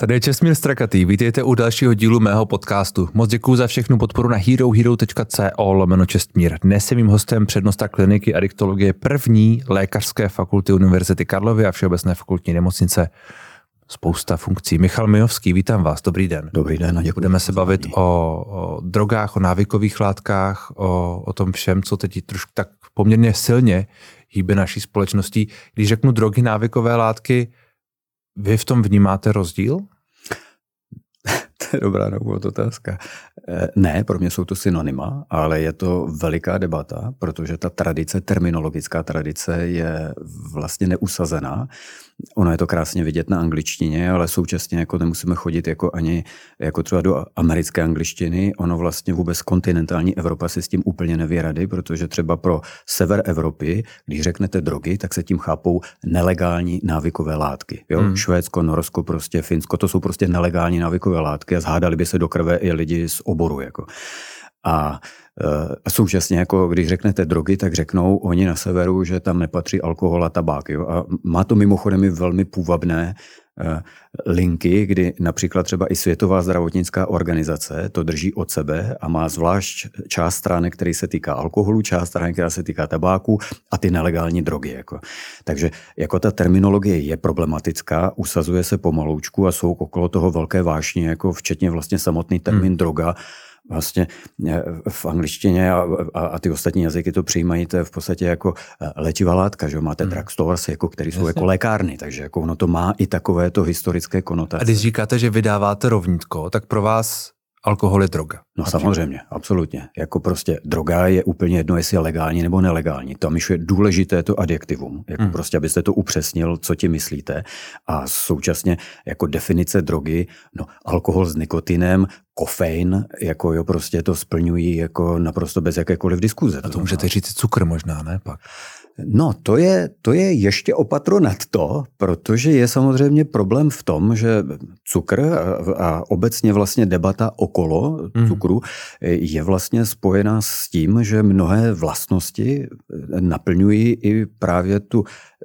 Tady je Česmír Strakatý, vítejte u dalšího dílu mého podcastu. Moc děkuji za všechnu podporu na herohero.co lomeno Čestmír. Dnes je mým hostem přednosta kliniky adiktologie první lékařské fakulty Univerzity Karlovy a Všeobecné fakultní nemocnice. Spousta funkcí. Michal Mijovský, vítám vás, dobrý den. Dobrý den a děkuji. Budeme se bavit o, o drogách, o návykových látkách, o, o tom všem, co teď trošku tak poměrně silně hýbe naší společností. Když řeknu drogy, návykové látky, vy v tom vnímáte rozdíl? to je dobrá úvod otázka. Eh, ne, pro mě jsou to synonyma, ale je to veliká debata, protože ta tradice, terminologická tradice je vlastně neusazená. Ono je to krásně vidět na angličtině, ale současně jako nemusíme chodit jako ani jako třeba do americké angličtiny. Ono vlastně vůbec kontinentální Evropa si s tím úplně neví rady, protože třeba pro sever Evropy, když řeknete drogy, tak se tím chápou nelegální návykové látky. Jo? Hmm. Švédsko, Norsko, prostě Finsko, to jsou prostě nelegální návykové látky a zhádali by se do krve i lidi z oboru. Jako. A a současně, jako když řeknete drogy, tak řeknou oni na severu, že tam nepatří alkohol a tabák. Jo? A má to mimochodem i velmi půvabné eh, linky, kdy například třeba i Světová zdravotnická organizace to drží od sebe a má zvlášť část stránek, který se týká alkoholu, část stránek, která se týká tabáku a ty nelegální drogy. Jako. Takže jako ta terminologie je problematická, usazuje se pomaloučku a jsou okolo toho velké vášně, jako včetně vlastně samotný termín hmm. droga, vlastně eh, v angličtině a, a, a ty ostatní jazyky to přijímají, to je v podstatě jako eh, léčivá látka, že máte hmm. drugstores, jako, který jsou jako lékárny, takže jako ono to má i takové to historické konotace. A když říkáte, že vydáváte rovnítko, tak pro vás alkohol je droga. No například. samozřejmě, absolutně. Jako prostě droga je úplně jedno, jestli je legální nebo nelegální. Tam je důležité to adjektivum, jako hmm. prostě, abyste to upřesnil, co ti myslíte. A současně jako definice drogy, no alkohol s nikotinem, kofein, jako jo, prostě to splňují jako naprosto bez jakékoliv diskuze. A to můžete říct cukr možná, ne pak? No, to je, to je ještě opatro nad to, protože je samozřejmě problém v tom, že cukr a, a obecně vlastně debata okolo mhm. Cukru je vlastně spojená s tím, že mnohé vlastnosti naplňují i právě tu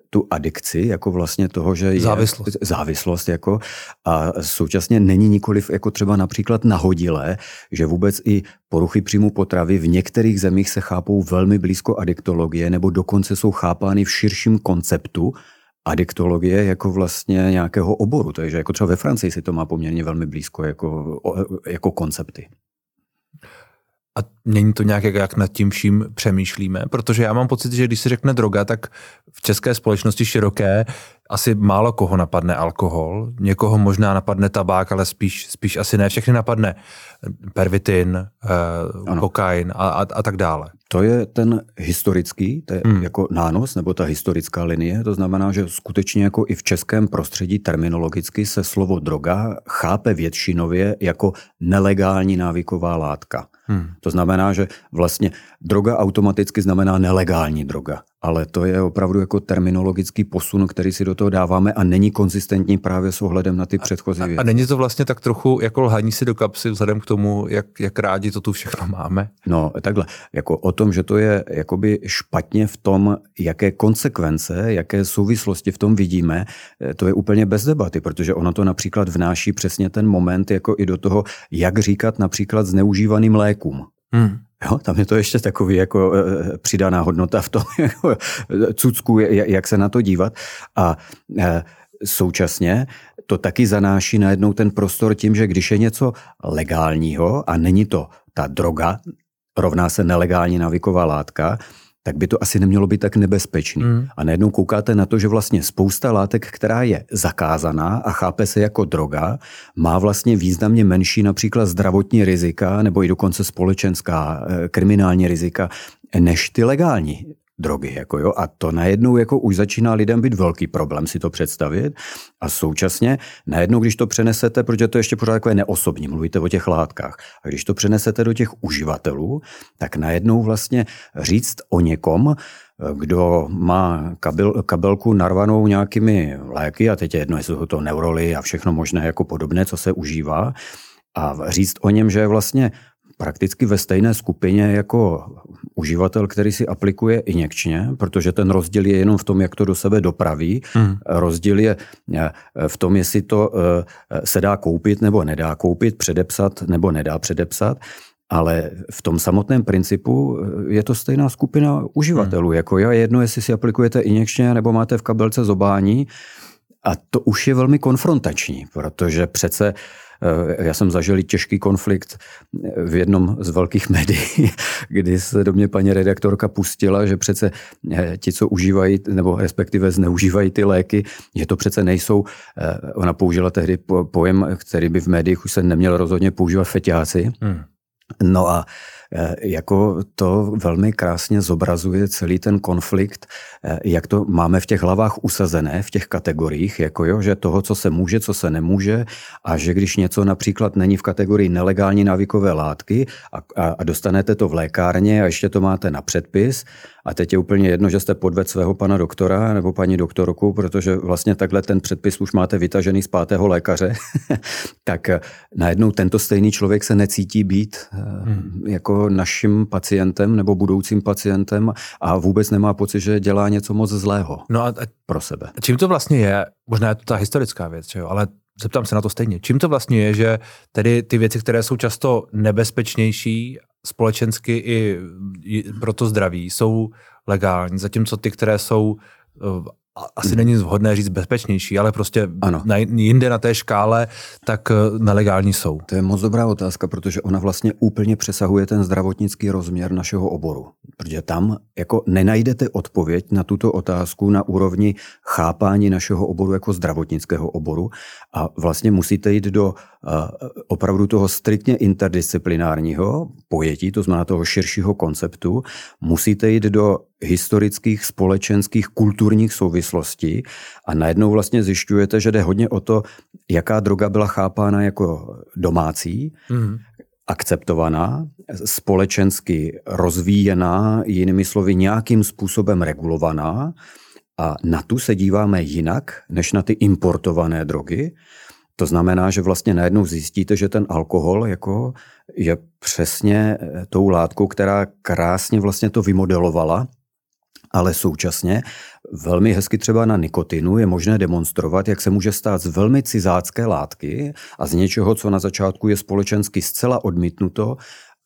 tu adikci, jako vlastně toho, že je závislost, závislost jako a současně není nikoliv jako třeba například nahodilé, že vůbec i poruchy příjmu potravy v některých zemích se chápou velmi blízko adiktologie nebo dokonce jsou chápány v širším konceptu adiktologie jako vlastně nějakého oboru. Takže jako třeba ve Francii si to má poměrně velmi blízko jako, jako koncepty. A není to nějak, jak nad tím vším přemýšlíme? Protože já mám pocit, že když se řekne droga, tak v české společnosti široké asi málo koho napadne alkohol, někoho možná napadne tabák, ale spíš, spíš asi ne všechny napadne pervitin, eh, kokain a, a, a tak dále. To je ten historický, to je hmm. jako nános, nebo ta historická linie, to znamená, že skutečně jako i v českém prostředí terminologicky se slovo droga chápe většinově jako nelegální návyková látka. Hmm. To znamená, že vlastně droga automaticky znamená nelegální droga ale to je opravdu jako terminologický posun, který si do toho dáváme a není konzistentní právě s ohledem na ty předchozí věci. A, a není to vlastně tak trochu jako lhaní si do kapsy vzhledem k tomu, jak, jak rádi to tu všechno máme? No takhle, jako o tom, že to je jakoby špatně v tom, jaké konsekvence, jaké souvislosti v tom vidíme, eh, to je úplně bez debaty, protože ono to například vnáší přesně ten moment jako i do toho, jak říkat například zneužívaným lékům. Hmm. Jo, tam je to ještě takový jako e, přidaná hodnota v tom jako, cucku, jak se na to dívat. A e, současně to taky zanáší najednou ten prostor tím, že když je něco legálního a není to ta droga, rovná se nelegální naviková látka, tak by to asi nemělo být tak nebezpečný. Mm. A najednou koukáte na to, že vlastně spousta látek, která je zakázaná a chápe se jako droga, má vlastně významně menší například zdravotní rizika nebo i dokonce společenská eh, kriminální rizika než ty legální drogy. Jako jo? A to najednou jako už začíná lidem být velký problém si to představit. A současně najednou, když to přenesete, protože to je ještě pořád takové neosobní, mluvíte o těch látkách, a když to přenesete do těch uživatelů, tak najednou vlastně říct o někom, kdo má kabel, kabelku narvanou nějakými léky, a teď je jedno, jestli jsou to neuroly a všechno možné jako podobné, co se užívá, a říct o něm, že je vlastně prakticky ve stejné skupině jako uživatel, který si aplikuje injekčně, protože ten rozdíl je jenom v tom, jak to do sebe dopraví. Hmm. Rozdíl je eh, v tom, jestli to eh, se dá koupit nebo nedá koupit, předepsat nebo nedá předepsat. Ale v tom samotném principu eh, je to stejná skupina uživatelů. Hmm. Jako já jedno, jestli si aplikujete injekčně nebo máte v kabelce zobání. A to už je velmi konfrontační, protože přece Eh, já jsem zažil těžký konflikt v jednom z velkých médií, kdy se do mě paní redaktorka pustila, že přece eh, ti, co užívají, nebo respektive zneužívají ty léky, že to přece nejsou, eh, ona použila tehdy pojem, který by v médiích už se neměl rozhodně používat feťáci. Hmm. No a Eh, jako to velmi krásně zobrazuje celý ten konflikt, eh, jak to máme v těch hlavách usazené, v těch kategoriích, jako jo, že toho, co se může, co se nemůže a že když něco například není v kategorii nelegální návykové látky a, a, a dostanete to v lékárně a ještě to máte na předpis, a teď je úplně jedno, že jste podved svého pana doktora nebo paní doktorku, protože vlastně takhle ten předpis už máte vytažený z pátého lékaře, tak eh, najednou tento stejný člověk se necítí být eh, hmm. jako naším pacientem nebo budoucím pacientem a vůbec nemá pocit, že dělá něco moc zlého no a, a pro sebe. A čím to vlastně je? Možná je to ta historická věc, že jo? ale zeptám se na to stejně. Čím to vlastně je, že tedy ty věci, které jsou často nebezpečnější společensky i pro to zdraví jsou legální, zatímco ty, které jsou eh, asi není vhodné říct bezpečnější, ale prostě ano. Na, jinde na té škále, tak eh, nelegální jsou. To je moc dobrá otázka, protože ona vlastně úplně přesahuje ten zdravotnický rozměr našeho oboru. Protože tam jako nenajdete odpověď na tuto otázku na úrovni chápání našeho oboru jako zdravotnického oboru a vlastně musíte jít do opravdu toho striktně interdisciplinárního pojetí, to znamená toho širšího konceptu, musíte jít do historických, společenských, kulturních souvislostí a najednou vlastně zjišťujete, že jde hodně o to, jaká droga byla chápána jako domácí, mm. akceptovaná, společensky rozvíjená, jinými slovy nějakým způsobem regulovaná a na tu se díváme jinak než na ty importované drogy. To znamená, že vlastně najednou zjistíte, že ten alkohol jako je přesně eh, tou látkou, která krásně vlastně to vymodelovala, ale současně velmi hezky třeba na nikotinu je možné demonstrovat, jak se může stát z velmi cizácké látky a z něčeho, co na začátku je společensky zcela odmítnuto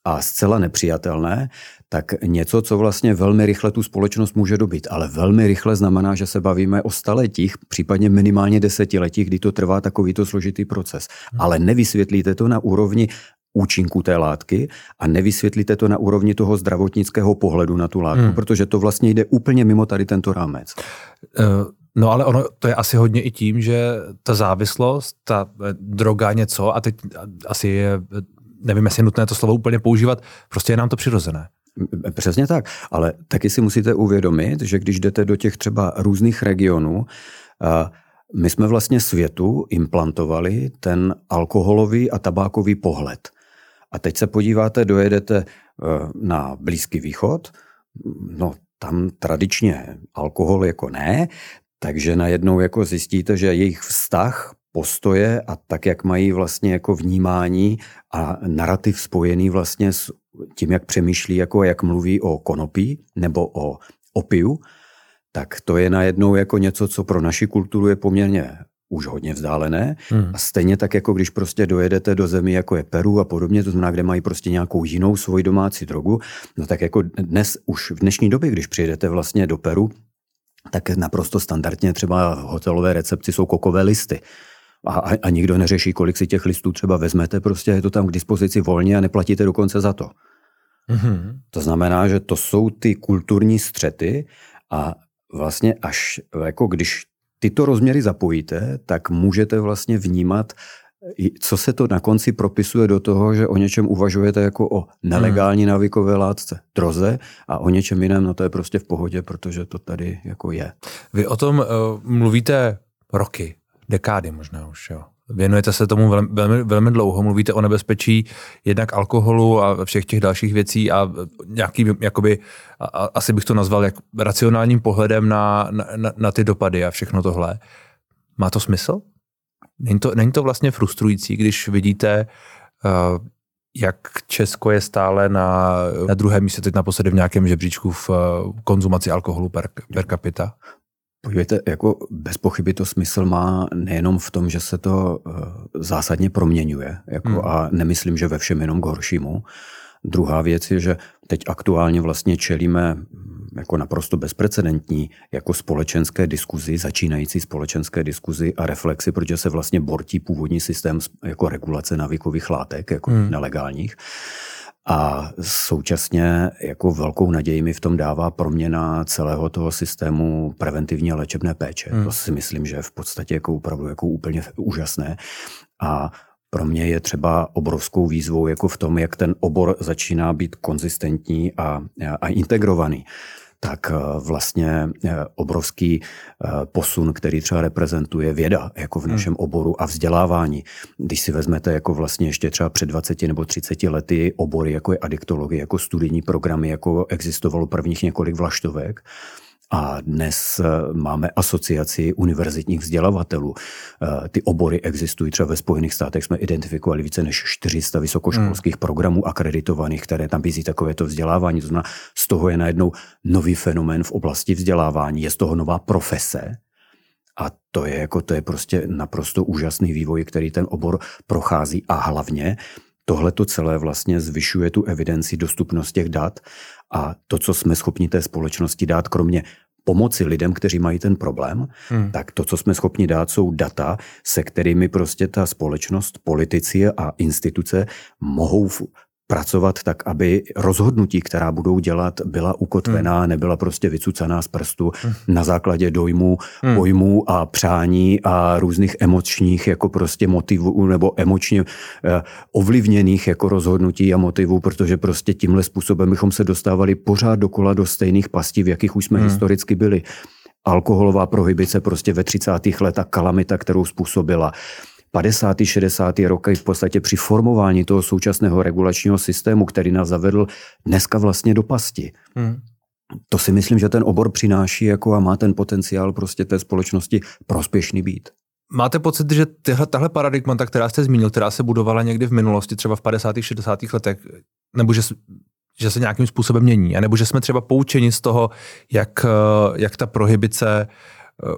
a zcela nepřijatelné, tak něco, co vlastně velmi rychle tu společnost může dobit. Ale velmi rychle znamená, že se bavíme o staletích, případně minimálně desetiletích, kdy to trvá takovýto složitý proces. Hmm. Ale nevysvětlíte to na úrovni účinku té látky a nevysvětlíte to na úrovni toho zdravotnického pohledu na tu látku, hmm. protože to vlastně jde úplně mimo tady tento rámec. Uh. No ale ono to je asi hodně i tím, že ta závislost, ta eh, droga něco, a teď asi je, nevím, jestli je nutné to slovo úplně používat, prostě je nám to přirozené. Přesně tak, ale taky si musíte uvědomit, že když jdete do těch třeba různých regionů, my jsme vlastně světu implantovali ten alkoholový a tabákový pohled. A teď se podíváte, dojedete e, na Blízký východ, no tam tradičně alkohol jako ne, takže najednou jako zjistíte, že jejich vztah postoje a tak, jak mají vlastně jako vnímání a narrativ spojený vlastně s tím, jak přemýšlí, jako jak mluví o konopí nebo o opiu, tak to je najednou jako něco, co pro naši kulturu je poměrně už hodně vzdálené. Hmm. A stejně tak, jako když prostě dojedete do zemí, jako je Peru a podobně, to znamená, kde mají prostě nějakou jinou svoji domácí drogu, no tak jako dnes, už v dnešní době, když přijedete vlastně do Peru, tak naprosto standardně třeba v hotelové recepci jsou kokové listy. A, a, a nikdo neřeší, kolik si těch listů třeba vezmete, prostě je to tam k dispozici volně a neplatíte dokonce za to. Mm-hmm. To znamená, že to jsou ty kulturní střety a vlastně až jako když tyto rozměry zapojíte, tak můžete vlastně vnímat, co se to na konci propisuje do toho, že o něčem uvažujete jako o nelegální hmm. návykové látce droze a o něčem jiném, no to je prostě v pohodě, protože to tady jako je. Vy o tom uh, mluvíte roky, dekády možná už, jo. Věnujete se tomu velmi, velmi, velmi dlouho, mluvíte o nebezpečí jednak alkoholu a všech těch dalších věcí a nějakým, jakoby, a, a, asi bych to nazval jak racionálním pohledem na, na, na ty dopady a všechno tohle. Má to smysl? Není to, není to vlastně frustrující, když vidíte, uh, jak Česko je stále na, na druhém místě, teď naposledy v nějakém žebříčku v eh, konzumaci alkoholu per, per capita? Podívejte, jako bez pochyby to smysl má nejenom v tom, že se to uh, zásadně proměňuje, jako hmm. a nemyslím, že ve všem jenom k horšímu. Druhá věc je, že teď aktuálně vlastně čelíme jako naprosto bezprecedentní jako společenské diskuzi, začínající společenské diskuzi a reflexy, protože se vlastně bortí původní systém jako regulace navykových látek, jako hmm. nelegálních. A současně jako velkou naději mi v tom dává proměna celého toho systému preventivní a léčebné péče. Hmm. To si myslím, že je v podstatě jako opravdu jako úplně úžasné. A pro mě je třeba obrovskou výzvou jako v tom, jak ten obor začíná být konzistentní a, a integrovaný tak eh, vlastně eh, obrovský eh, posun, který třeba reprezentuje věda jako v hmm. našem oboru a vzdělávání. Když si vezmete jako vlastně ještě třeba před 20 nebo 30 lety obory, jako je adiktologie, jako studijní programy, jako existovalo prvních několik vlaštovek, a dnes eh, máme asociaci univerzitních vzdělavatelů. Eh, ty obory existují. Třeba ve Spojených státech jsme identifikovali více než 400 vysokoškolských hmm. programů akreditovaných, které tam bízí takovéto vzdělávání. To znamená, z toho je najednou nový fenomén v oblasti vzdělávání. Je z toho nová profese, a to je, jako, to je prostě naprosto úžasný vývoj, který ten obor prochází a hlavně tohle to celé vlastně zvyšuje tu evidenci dostupnost těch dat a to, co jsme schopni té společnosti dát, kromě pomoci lidem, kteří mají ten problém, hmm. tak to, co jsme schopni dát, jsou data, se kterými prostě ta společnost, politici a instituce mohou pracovat tak, aby rozhodnutí, která budou dělat, byla ukotvená, hmm. nebyla prostě vycucaná z prstu hmm. na základě dojmů, hmm. pojmů a přání a různých emočních jako prostě motivů nebo emočně eh, ovlivněných jako rozhodnutí a motivů, protože prostě tímhle způsobem bychom se dostávali pořád dokola do stejných pastí, v jakých už jsme hmm. historicky byli alkoholová prohybice prostě ve 30. letech kalamita, kterou způsobila 50. 60. roky v podstatě při formování toho současného regulačního systému, který nás zavedl dneska vlastně do pasti. Hmm. To si myslím, že ten obor přináší jako a má ten potenciál prostě té společnosti prospěšný být. Máte pocit, že tyhle, tahle paradigmata, která jste zmínil, která se budovala někdy v minulosti, třeba v 50. 60. letech, nebo že, že se nějakým způsobem mění, nebo že jsme třeba poučeni z toho, jak, jak ta prohibice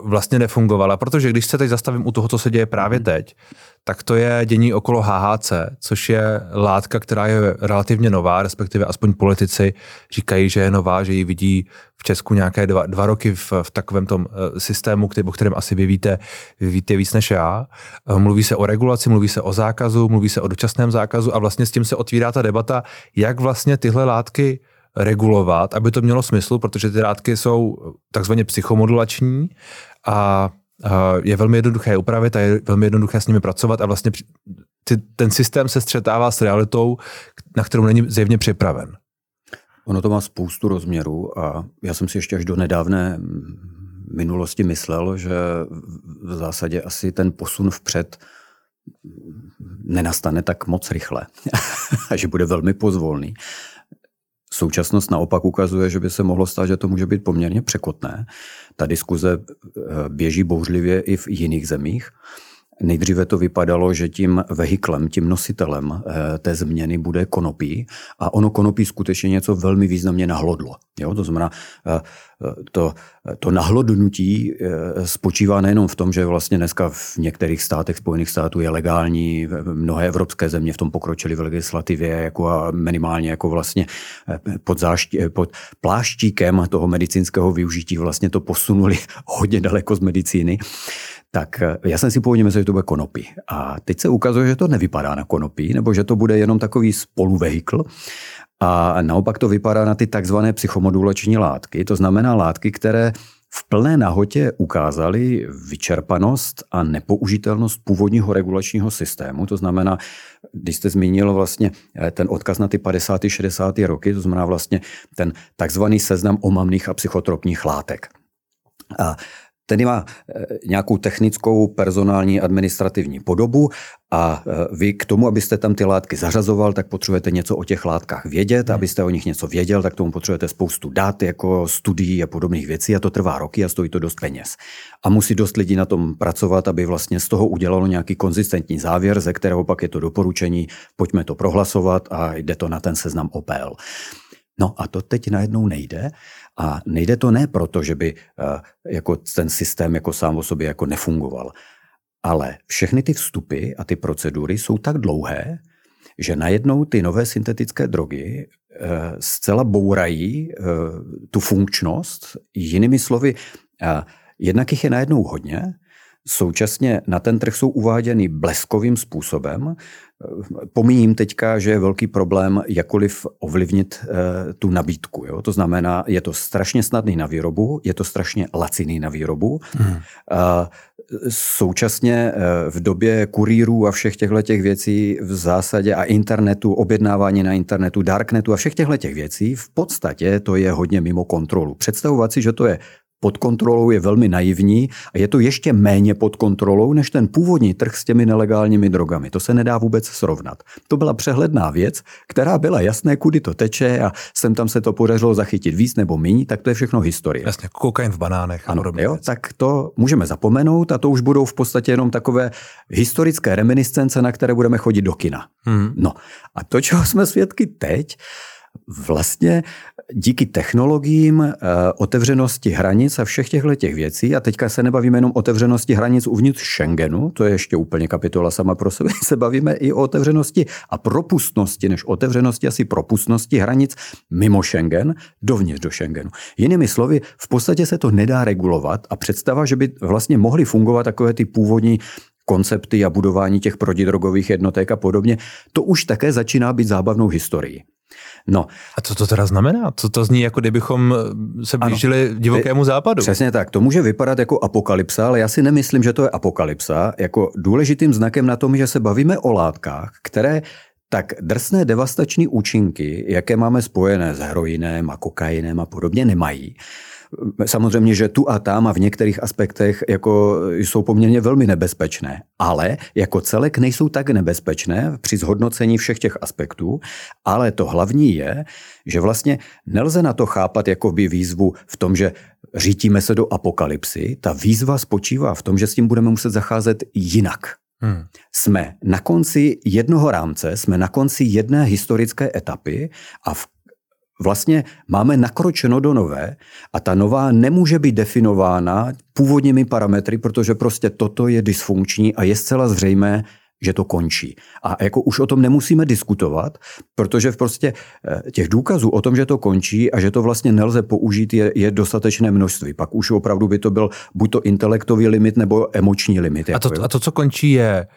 vlastně nefungovala, protože když se teď zastavím u toho, co se děje právě mhm. teď, tak to je dění okolo HHC, což je látka, která je relativně nová, respektive aspoň politici říkají, že je nová, že ji vidí v Česku nějaké dva, dva roky v, v takovém tom eh, systému, který, o kterém asi vy víte, vy víte víc než já. Eh, mluví se o regulaci, mluví se o zákazu, mluví se o dočasném zákazu a vlastně s tím se otvírá ta debata, jak vlastně tyhle látky regulovat, aby to mělo smysl, protože ty látky jsou takzvaně psychomodulační a je velmi jednoduché je upravit a je velmi jednoduché s nimi pracovat a vlastně ty, ten systém se střetává s realitou, na kterou není zjevně připraven. Ono to má spoustu rozměrů a já jsem si ještě až do nedávné minulosti myslel, že v zásadě asi ten posun vpřed nenastane tak moc rychle a že bude velmi pozvolný. Současnost naopak ukazuje, že by se mohlo stát, že to může být poměrně překotné. Ta diskuze eh, běží bouřlivě i v jiných zemích. Nejdříve to vypadalo, že tím vehiklem, tím nositelem eh, té změny bude konopí a ono konopí skutečně něco velmi významně nahlodlo. Jo? To znamená, eh, to, to nahlodnutí spočívá nejenom v tom, že vlastně dneska v některých státech Spojených států je legální, mnohé evropské země v tom pokročily v legislativě jako a minimálně jako vlastně pod, záští, pod pláštíkem toho medicínského využití vlastně to posunuli hodně daleko z medicíny. Tak já jsem si původně myslel, že to bude konopí. A teď se ukazuje, že to nevypadá na konopí, nebo že to bude jenom takový spoluvehikl. A naopak to vypadá na ty takzvané psychomodulační látky, to znamená látky, které v plné nahotě ukázaly vyčerpanost a nepoužitelnost původního regulačního systému. To znamená, když jste zmínil vlastně eh, ten odkaz na ty 50. 60. roky, to znamená vlastně ten takzvaný seznam omamných a psychotropních látek. A ten má eh, nějakou technickou, personální, administrativní podobu a eh, vy k tomu, abyste tam ty látky zařazoval, tak potřebujete něco o těch látkách vědět. Hmm. Abyste o nich něco věděl, tak tomu potřebujete spoustu dat, jako studií a podobných věcí a to trvá roky a stojí to dost peněz. A musí dost lidí na tom pracovat, aby vlastně z toho udělalo nějaký konzistentní závěr, ze kterého pak je to doporučení, pojďme to prohlasovat a jde to na ten seznam OPL. No a to teď najednou nejde a nejde to ne proto, že by eh, jako ten systém jako sám o sobě jako nefungoval, ale všechny ty vstupy a ty procedury jsou tak dlouhé, že najednou ty nové syntetické drogy eh, zcela bourají eh, tu funkčnost. Jinými slovy, jednak jich je najednou hodně, současně na ten trh jsou uváděny bleskovým způsobem, Pomíním teďka, že je velký problém jakkoliv ovlivnit e, tu nabídku. Jo? To znamená, je to strašně snadný na výrobu, je to strašně laciný na výrobu. Hmm. E, současně e, v době kurýrů a všech těchto těch věcí v zásadě a internetu, objednávání na internetu, darknetu a všech těchto těch věcí, v podstatě to je hodně mimo kontrolu. Představovat si, že to je pod kontrolou je velmi naivní a je to ještě méně pod kontrolou než ten původní trh s těmi nelegálními drogami. To se nedá vůbec srovnat. To byla přehledná věc, která byla jasné, kudy to teče a sem tam se to podařilo zachytit víc nebo méně, tak to je všechno historie. Jasně, kokain v banánech. Ano, jo, tak to můžeme zapomenout a to už budou v podstatě jenom takové historické reminiscence, na které budeme chodit do kina. Hmm. No a to, čeho jsme svědky teď, vlastně díky technologiím, eh, otevřenosti hranic a všech těchto těch věcí, a teďka se nebavíme jenom otevřenosti hranic uvnitř Schengenu, to je ještě úplně kapitola sama pro sebe, se bavíme i o otevřenosti a propustnosti, než otevřenosti asi propustnosti hranic mimo Schengen, dovnitř do Schengenu. Jinými slovy, v podstatě se to nedá regulovat a představa, že by vlastně mohly fungovat takové ty původní koncepty a budování těch protidrogových jednotek a podobně, to už také začíná být zábavnou historií. No. A co to teda znamená? Co to zní, jako kdybychom se blížili ano, divokému západu? Přesně tak. To může vypadat jako apokalypsa, ale já si nemyslím, že to je apokalypsa. Jako důležitým znakem na tom, že se bavíme o látkách, které tak drsné devastační účinky, jaké máme spojené s heroinem a kokainem a podobně, nemají. Samozřejmě, že tu a tam a v některých aspektech jako jsou poměrně velmi nebezpečné, ale jako celek nejsou tak nebezpečné při zhodnocení všech těch aspektů, ale to hlavní je, že vlastně nelze na to chápat jako by výzvu v tom, že řítíme se do apokalypsy. Ta výzva spočívá v tom, že s tím budeme muset zacházet jinak. Hmm. Jsme na konci jednoho rámce, jsme na konci jedné historické etapy a v vlastně máme nakročeno do nové a ta nová nemůže být definována původními parametry, protože prostě toto je dysfunkční a je zcela zřejmé, že to končí. A jako už o tom nemusíme diskutovat, protože v prostě eh, těch důkazů o tom, že to končí a že to vlastně nelze použít, je, je dostatečné množství. Pak už opravdu by to byl buď to intelektový limit nebo emoční limit. Jako, a, to, a to, co končí, je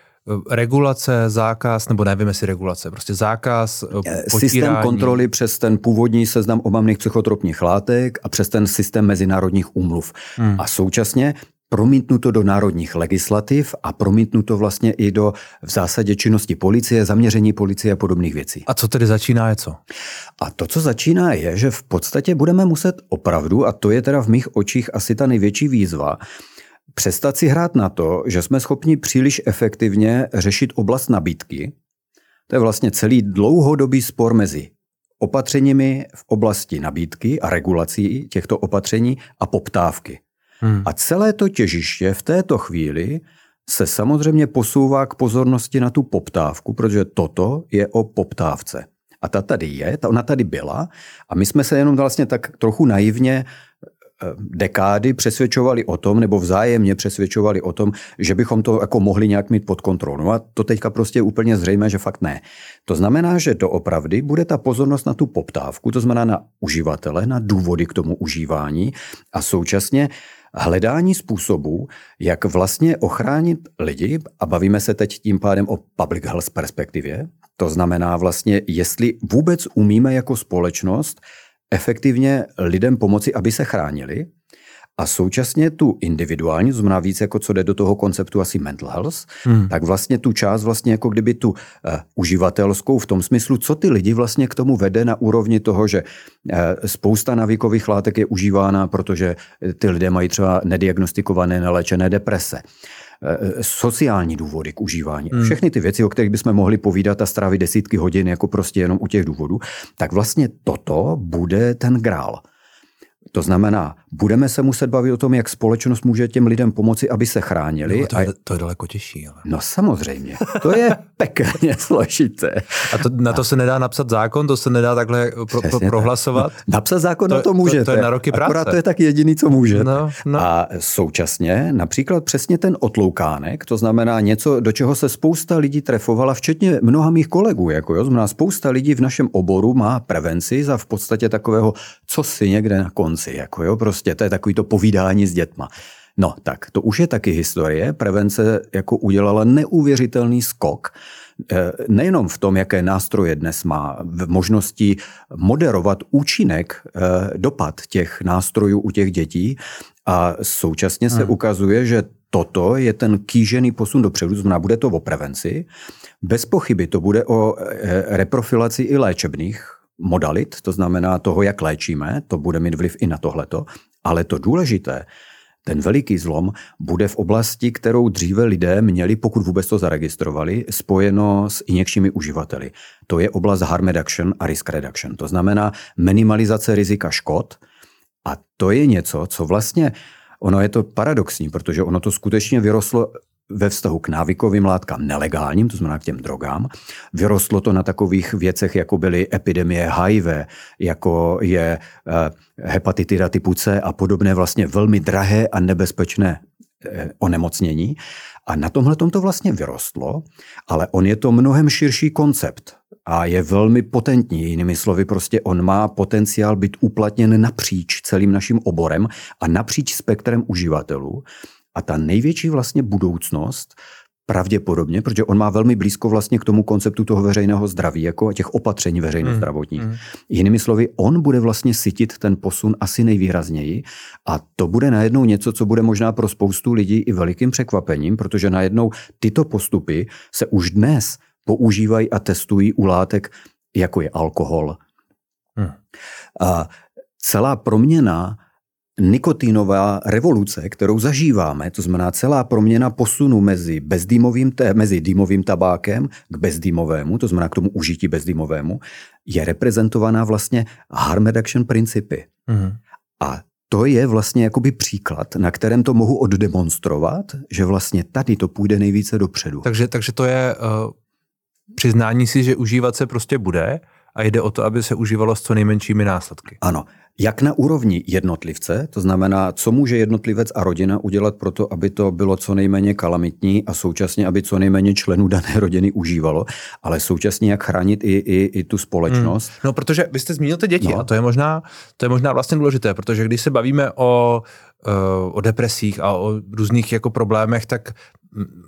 regulace, zákaz, nebo nevím, jestli regulace, prostě zákaz, eh, eh, potírání. Systém kontroly přes ten původní seznam omamných psychotropních látek a přes ten systém mezinárodních úmluv. Hmm. A současně promítnuto do národních legislativ a promítnuto vlastně i do v zásadě činnosti policie, zaměření policie a podobných věcí. A co tedy začíná je co? A to, co začíná, je, že v podstatě budeme muset opravdu, a to je teda v mých očích asi ta největší výzva, přestat si hrát na to, že jsme schopni příliš efektivně řešit oblast nabídky. To je vlastně celý dlouhodobý spor mezi opatřeními v oblasti nabídky a regulací těchto opatření a poptávky. Hmm. A celé to těžiště v této chvíli se samozřejmě posouvá k pozornosti na tu poptávku, protože toto je o poptávce. A ta tady je, ta ona tady byla a my jsme se jenom vlastně tak trochu naivně dekády přesvědčovali o tom, nebo vzájemně přesvědčovali o tom, že bychom to jako mohli nějak mít pod kontrolou. No a to teďka prostě je úplně zřejmé, že fakt ne. To znamená, že doopravdy bude ta pozornost na tu poptávku, to znamená na uživatele, na důvody k tomu užívání a současně hledání způsobů, jak vlastně ochránit lidi, a bavíme se teď tím pádem o public health perspektivě, to znamená vlastně, jestli vůbec umíme jako společnost efektivně lidem pomoci, aby se chránili. a současně tu individuální, to znamená víc jako co jde do toho konceptu asi mental health, hmm. tak vlastně tu část vlastně jako kdyby tu uh, uživatelskou v tom smyslu, co ty lidi vlastně k tomu vede na úrovni toho, že uh, spousta navykových látek je užívána, protože ty lidé mají třeba nediagnostikované neléčené deprese sociální důvody k užívání. Hmm. Všechny ty věci, o kterých bychom mohli povídat a strávit desítky hodin jako prostě jenom u těch důvodů, tak vlastně toto bude ten grál. To znamená, budeme se muset bavit o tom, jak společnost může těm lidem pomoci, aby se chránili. No, to, je, to je daleko těžší. Ale. No samozřejmě, to je pekelně složité. A to, na to se nedá napsat zákon, to se nedá takhle pro, pro, prohlasovat? Tak. Napsat zákon to, na to můžete. To, to je na roky práce. Akorát to je tak jediný, co může. No, no. A současně například přesně ten otloukánek, to znamená něco, do čeho se spousta lidí trefovala, včetně mnoha mých kolegů. Jako jo, znamená, spousta lidí v našem oboru má prevenci za v podstatě takového, co si někde na konci jako jo, prostě to je takový to povídání s dětma. No, tak to už je taky historie. Prevence jako udělala neuvěřitelný skok, eh, nejenom v tom, jaké nástroje dnes má, v možnosti moderovat účinek, eh, dopad těch nástrojů u těch dětí a současně se hmm. ukazuje, že toto je ten kýžený posun dopředu, znamená, bude to o prevenci. Bez pochyby to bude o eh, reprofilaci i léčebných modalit, to znamená toho, jak léčíme, to bude mít vliv i na tohleto, ale to důležité, ten veliký zlom bude v oblasti, kterou dříve lidé měli, pokud vůbec to zaregistrovali, spojeno s injekčními uživateli. To je oblast harm reduction a risk reduction. To znamená minimalizace rizika škod. A to je něco, co vlastně, ono je to paradoxní, protože ono to skutečně vyrostlo ve vztahu k návykovým látkám nelegálním, to znamená k těm drogám. Vyrostlo to na takových věcech, jako byly epidemie HIV, jako je eh, hepatitida typu C a podobné vlastně velmi drahé a nebezpečné eh, onemocnění. A na tomhle to vlastně vyrostlo, ale on je to mnohem širší koncept a je velmi potentní. Jinými slovy, prostě on má potenciál být uplatněn napříč celým naším oborem a napříč spektrem uživatelů. A ta největší vlastně budoucnost pravděpodobně, protože on má velmi blízko vlastně k tomu konceptu toho veřejného zdraví, jako těch opatření veřejně hmm. zdravotních. Hmm. Jinými slovy, on bude vlastně sytit ten posun asi nejvýrazněji a to bude najednou něco, co bude možná pro spoustu lidí i velikým překvapením, protože najednou tyto postupy se už dnes používají a testují u látek, jako je alkohol. Hmm. A celá proměna nikotinová revoluce, kterou zažíváme, to znamená celá proměna posunu mezi, bezdýmovým, mezi dýmovým tabákem k bezdýmovému, to znamená k tomu užití bezdýmovému, je reprezentovaná vlastně harm reduction principy. Mm. A to je vlastně jakoby příklad, na kterém to mohu oddemonstrovat, že vlastně tady to půjde nejvíce dopředu. Takže, takže to je uh, přiznání si, že užívat se prostě bude a jde o to, aby se užívalo s co nejmenšími následky. Ano jak na úrovni jednotlivce, to znamená, co může jednotlivec a rodina udělat pro to, aby to bylo co nejméně kalamitní a současně, aby co nejméně členů dané rodiny užívalo, ale současně jak chránit i, i, i tu společnost. Hmm. No, protože vy jste zmínil ty děti no. a to je, možná, to je možná vlastně důležité, protože když se bavíme o o depresích a o různých jako problémech, tak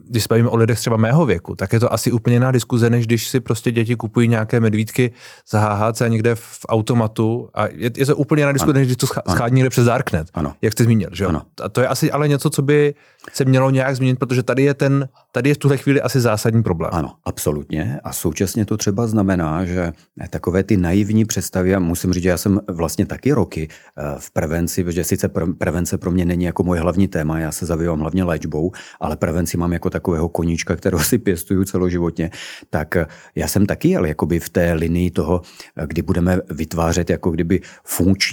když se bavíme o lidech třeba mého věku, tak je to asi úplně jiná diskuze, než když si prostě děti kupují nějaké medvídky za HHC někde v automatu a je, je to úplně jiná diskuze, než když to schádí někde přes Darknet, ano. jak jste zmínil. Že? Ano. A to je asi ale něco, co by se mělo nějak změnit, protože tady je ten, tady je v tuhle chvíli asi zásadní problém. Ano, absolutně. A současně to třeba znamená, že takové ty naivní představy, a musím říct, že já jsem vlastně taky roky eh, v prevenci, protože sice prevence pro mě není jako moje hlavní téma, já se zabývám hlavně léčbou, ale prevenci mám jako takového koníčka, kterého si pěstuju celoživotně, tak eh, já jsem taky ale jakoby v té linii toho, eh, kdy budeme vytvářet jako kdyby funkční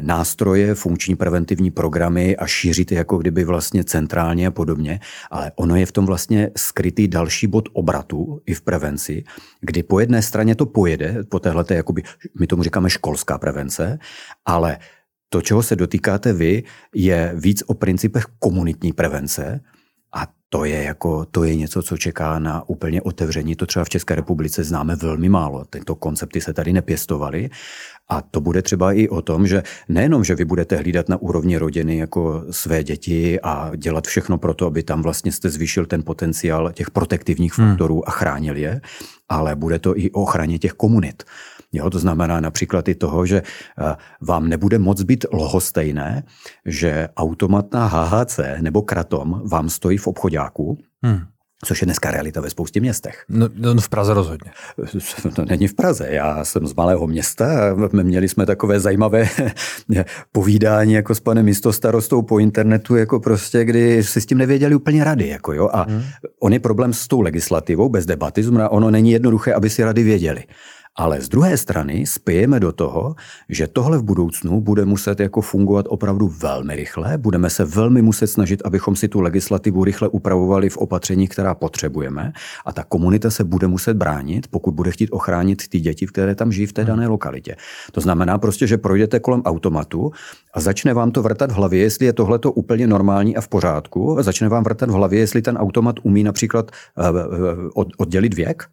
nástroje, funkční preventivní programy a šířit je jako kdyby vlastně centrálně a podobně, ale ono je v tom vlastně skrytý další bod obratu i v prevenci, kdy po jedné straně to pojede, po téhle, jakoby, my tomu říkáme školská prevence, ale to, čeho se dotýkáte vy, je víc o principech komunitní prevence to je, jako, to je něco, co čeká na úplně otevření. To třeba v České republice známe velmi málo. Tyto koncepty se tady nepěstovaly. A to bude třeba i o tom, že nejenom, že vy budete hlídat na úrovni rodiny jako své děti a dělat všechno pro to, aby tam vlastně jste zvýšil ten potenciál těch protektivních hmm. faktorů hmm. a chránil je, ale bude to i o ochraně těch komunit. Jo, to znamená například i toho, že eh, vám nebude moc být lohostejné, že automat na HHC nebo Kratom vám stojí v obchodáku, hmm. Což je dneska realita ve spoustě městech. No, no v Praze rozhodně. To není v Praze. Já jsem z malého města a měli jsme takové zajímavé povídání jako s panem místostarostou po internetu, jako prostě, kdy si s tím nevěděli úplně rady. Jako jo. A hmm. on je problém s tou legislativou bez debaty, znamená, ono není jednoduché, aby si rady věděli. Ale z druhé strany spějeme do toho, že tohle v budoucnu bude muset jako fungovat opravdu velmi rychle. Budeme se velmi muset snažit, abychom si tu legislativu rychle upravovali v opatření, která potřebujeme. A ta komunita se bude muset bránit, pokud bude chtít ochránit ty děti, které tam žijí v té dané lokalitě. To znamená prostě, že projdete kolem automatu a začne vám to vrtat v hlavě, jestli je tohleto úplně normální a v pořádku. A začne vám vrtat v hlavě, jestli ten automat umí například eh, eh, oddělit věk.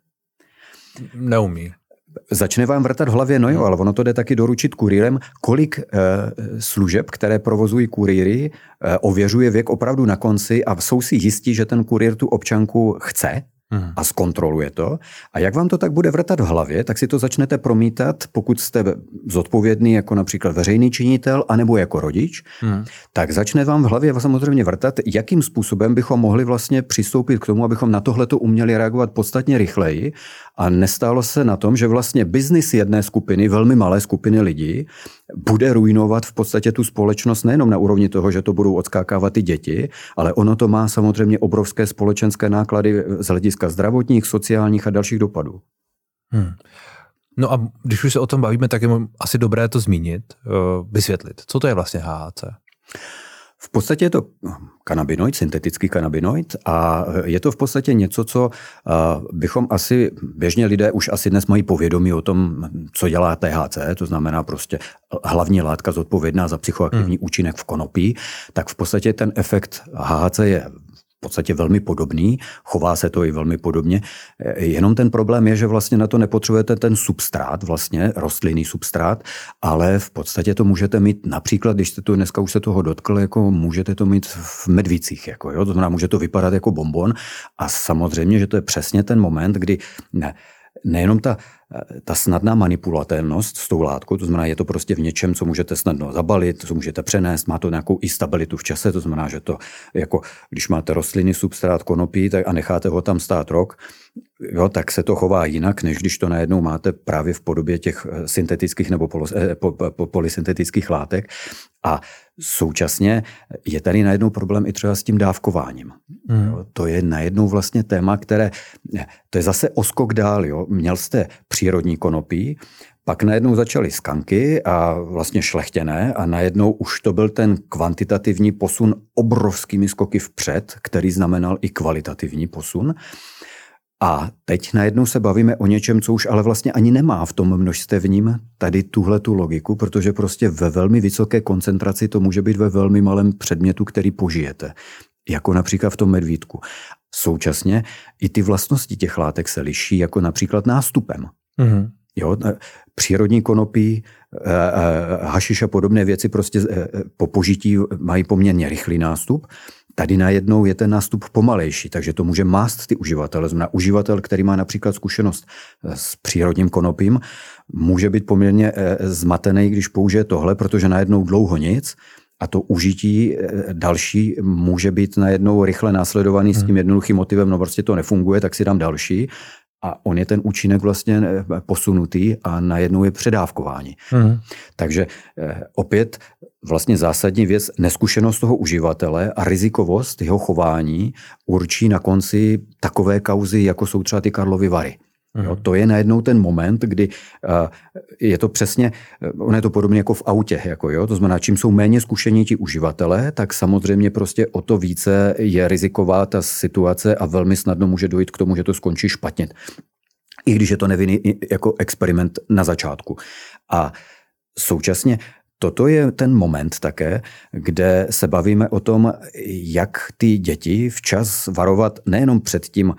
Neumí. Začne vám vrtat v hlavě, no jo, ale ono to jde taky doručit kurýrem, kolik e, služeb, které provozují kurýry, e, ověřuje věk opravdu na konci a jsou si jistí, že ten kurýr tu občanku chce, hmm. a zkontroluje to. A jak vám to tak bude vrtat v hlavě, tak si to začnete promítat, pokud jste zodpovědný jako například veřejný činitel, anebo jako rodič, hmm. tak začne vám v hlavě samozřejmě vrtat, jakým způsobem bychom mohli vlastně přistoupit k tomu, abychom na tohle uměli reagovat podstatně rychleji a nestálo se na tom, že vlastně biznis jedné skupiny, velmi malé skupiny lidí, bude ruinovat v podstatě tu společnost nejenom na úrovni toho, že to budou odskákávat i děti, ale ono to má samozřejmě obrovské společenské náklady z hlediska zdravotních, sociálních a dalších dopadů. Hmm. No a když už se o tom bavíme, tak je asi dobré to zmínit, eh, vysvětlit. Co to je vlastně HHC? V podstatě je to kanabinoid, syntetický kanabinoid a je to v podstatě něco, co bychom asi, běžně lidé už asi dnes mají povědomí o tom, co dělá THC, to znamená prostě hlavní látka zodpovědná za psychoaktivní hmm. účinek v konopí, tak v podstatě ten efekt HHC je podstatě velmi podobný, chová se to i velmi podobně, jenom ten problém je, že vlastně na to nepotřebujete ten substrát, vlastně rostlinný substrát, ale v podstatě to můžete mít například, když jste to dneska už se toho dotkl, jako můžete to mít v medvících, jako jo, to znamená, může to vypadat jako bonbon. A samozřejmě, že to je přesně ten moment, kdy ne, nejenom ta, ta snadná manipulatelnost s tou látkou, to znamená, je to prostě v něčem, co můžete snadno zabalit, co můžete přenést, má to nějakou i stabilitu v čase, to znamená, že to jako, když máte rostliny, substrát konopí tak a necháte ho tam stát rok, jo, tak se to chová jinak, než když to najednou máte právě v podobě těch eh, syntetických nebo polos, eh, po, po, látek. A současně je tady najednou problém i třeba s tím dávkováním. Mm. Jo, to je najednou vlastně téma, které, to je zase oskok dál. Jo. Měl jste přírodní konopí, pak najednou začaly skanky a vlastně šlechtěné a najednou už to byl ten kvantitativní posun obrovskými skoky vpřed, který znamenal i kvalitativní posun. A teď najednou se bavíme o něčem, co už ale vlastně ani nemá v tom množstevním tady tuhle tu logiku, protože prostě ve velmi vysoké koncentraci to může být ve velmi malém předmětu, který požijete. Jako například v tom medvídku. Současně i ty vlastnosti těch látek se liší, jako například nástupem. Mm-hmm. Jo, e, přírodní konopí, e, e, hašiš a podobné věci prostě po požití mají poměrně rychlý nástup. Tady najednou je ten nástup pomalejší, takže to může mást ty uživatele. Znamená, uživatel, který má například zkušenost s přírodním konopím, může být poměrně zmatený, když použije tohle, protože najednou dlouho nic a to užití další může být najednou rychle následovaný s tím hmm. jednoduchým motivem, no prostě to nefunguje, tak si dám další a on je ten účinek vlastně eh, posunutý a najednou je předávkování. Mm. Takže eh, opět vlastně zásadní věc, neskušenost toho uživatele a rizikovost jeho chování určí na konci takové kauzy, jako jsou třeba ty Karlovy Vary. Jo, to je najednou ten moment, kdy uh, je to přesně, uh, ono je to podobně jako v autě, jako jo, to znamená, čím jsou méně zkušení ti uživatelé, tak samozřejmě prostě o to více je riziková ta situace a velmi snadno může dojít k tomu, že to skončí špatně. I když je to nevinný jako experiment na začátku. A současně Toto je ten moment také, kde se bavíme o tom, jak ty děti včas varovat nejenom před tím,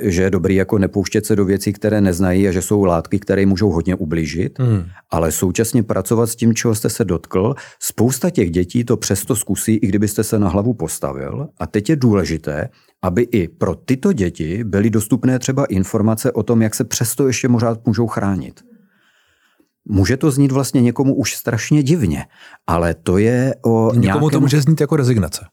že je dobrý jako nepouštět se do věcí, které neznají a že jsou látky, které můžou hodně ublížit, hmm. ale současně pracovat s tím, čeho jste se dotkl. Spousta těch dětí to přesto zkusí, i kdybyste se na hlavu postavil. A teď je důležité, aby i pro tyto děti byly dostupné třeba informace o tom, jak se přesto ještě možná můžou chránit. Může to znít vlastně někomu už strašně divně, ale to je o Někomu nějakém... to může znít jako rezignace.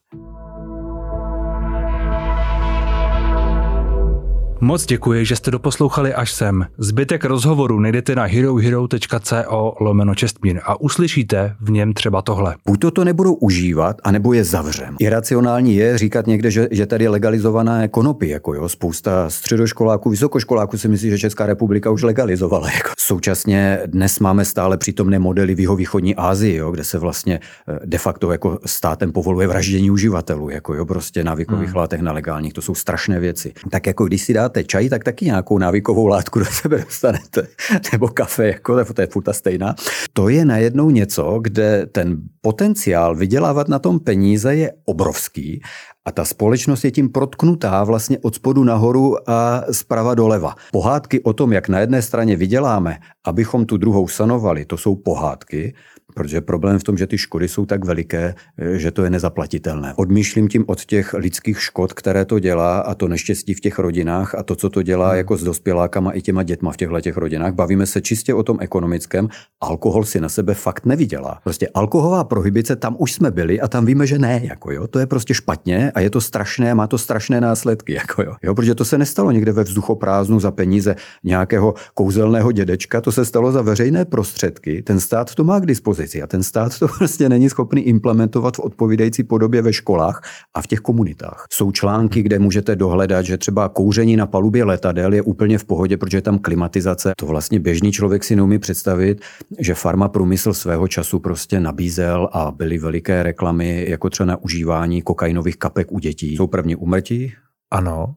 Moc děkuji, že jste doposlouchali až sem. Zbytek rozhovoru najdete na herohero.co lomeno čestmír a uslyšíte v něm třeba tohle. Buď to to nebudou užívat, anebo je zavřem. Iracionální je říkat někde, že, že tady je legalizovaná konopy. Jako jo. Spousta středoškoláků, vysokoškoláků si myslí, že Česká republika už legalizovala. Jako. Současně dnes máme stále přítomné modely v jihovýchodní Asii, jo, kde se vlastně eh, de facto jako státem povoluje vraždění uživatelů, jako jo, prostě návykových hmm. látek na legálních. To jsou strašné věci. Tak jako když si dá dáte čaj, tak taky nějakou návykovou látku do sebe dostanete. Nebo kafe, jako to je furt stejná. To je najednou něco, kde ten potenciál vydělávat na tom peníze je obrovský a ta společnost je tím protknutá vlastně od spodu nahoru a zprava doleva. Pohádky o tom, jak na jedné straně vyděláme, abychom tu druhou sanovali, to jsou pohádky, protože problém v tom, že ty škody jsou tak veliké, že to je nezaplatitelné. Odmýšlím tím od těch lidských škod, které to dělá a to neštěstí v těch rodinách a to, co to dělá hmm. jako s dospělákama i těma dětma v těchto těch rodinách. Bavíme se čistě o tom ekonomickém. Alkohol si na sebe fakt nevydělá. Prostě alkoholová prohybice, tam už jsme byli a tam víme, že ne. Jako jo. To je prostě špatně a je to strašné, má to strašné následky. Jako jo. Jo, protože to se nestalo někde ve vzduchoprázdnu za peníze nějakého kouzelného dědečka, to se stalo za veřejné prostředky. Ten stát to má k dispozici dispozici a ten stát to prostě není schopný implementovat v odpovídající podobě ve školách a v těch komunitách. Jsou články, kde můžete dohledat, že třeba kouření na palubě letadel je úplně v pohodě, protože je tam klimatizace. To vlastně běžný člověk si neumí představit, že farma průmysl svého času prostě nabízel a byly veliké reklamy, jako třeba na užívání kokainových kapek u dětí. Jsou první umrtí. Ano.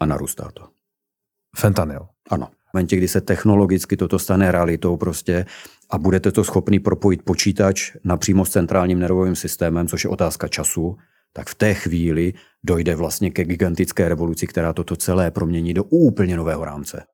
A narůstá to. Fentanyl. Ano. Momentě, kdy se technologicky toto stane realitou prostě a budete to schopný propojit počítač napřímo s centrálním nervovým systémem, což je otázka času, tak v té chvíli dojde vlastně ke gigantické revoluci, která toto celé promění do úplně nového rámce.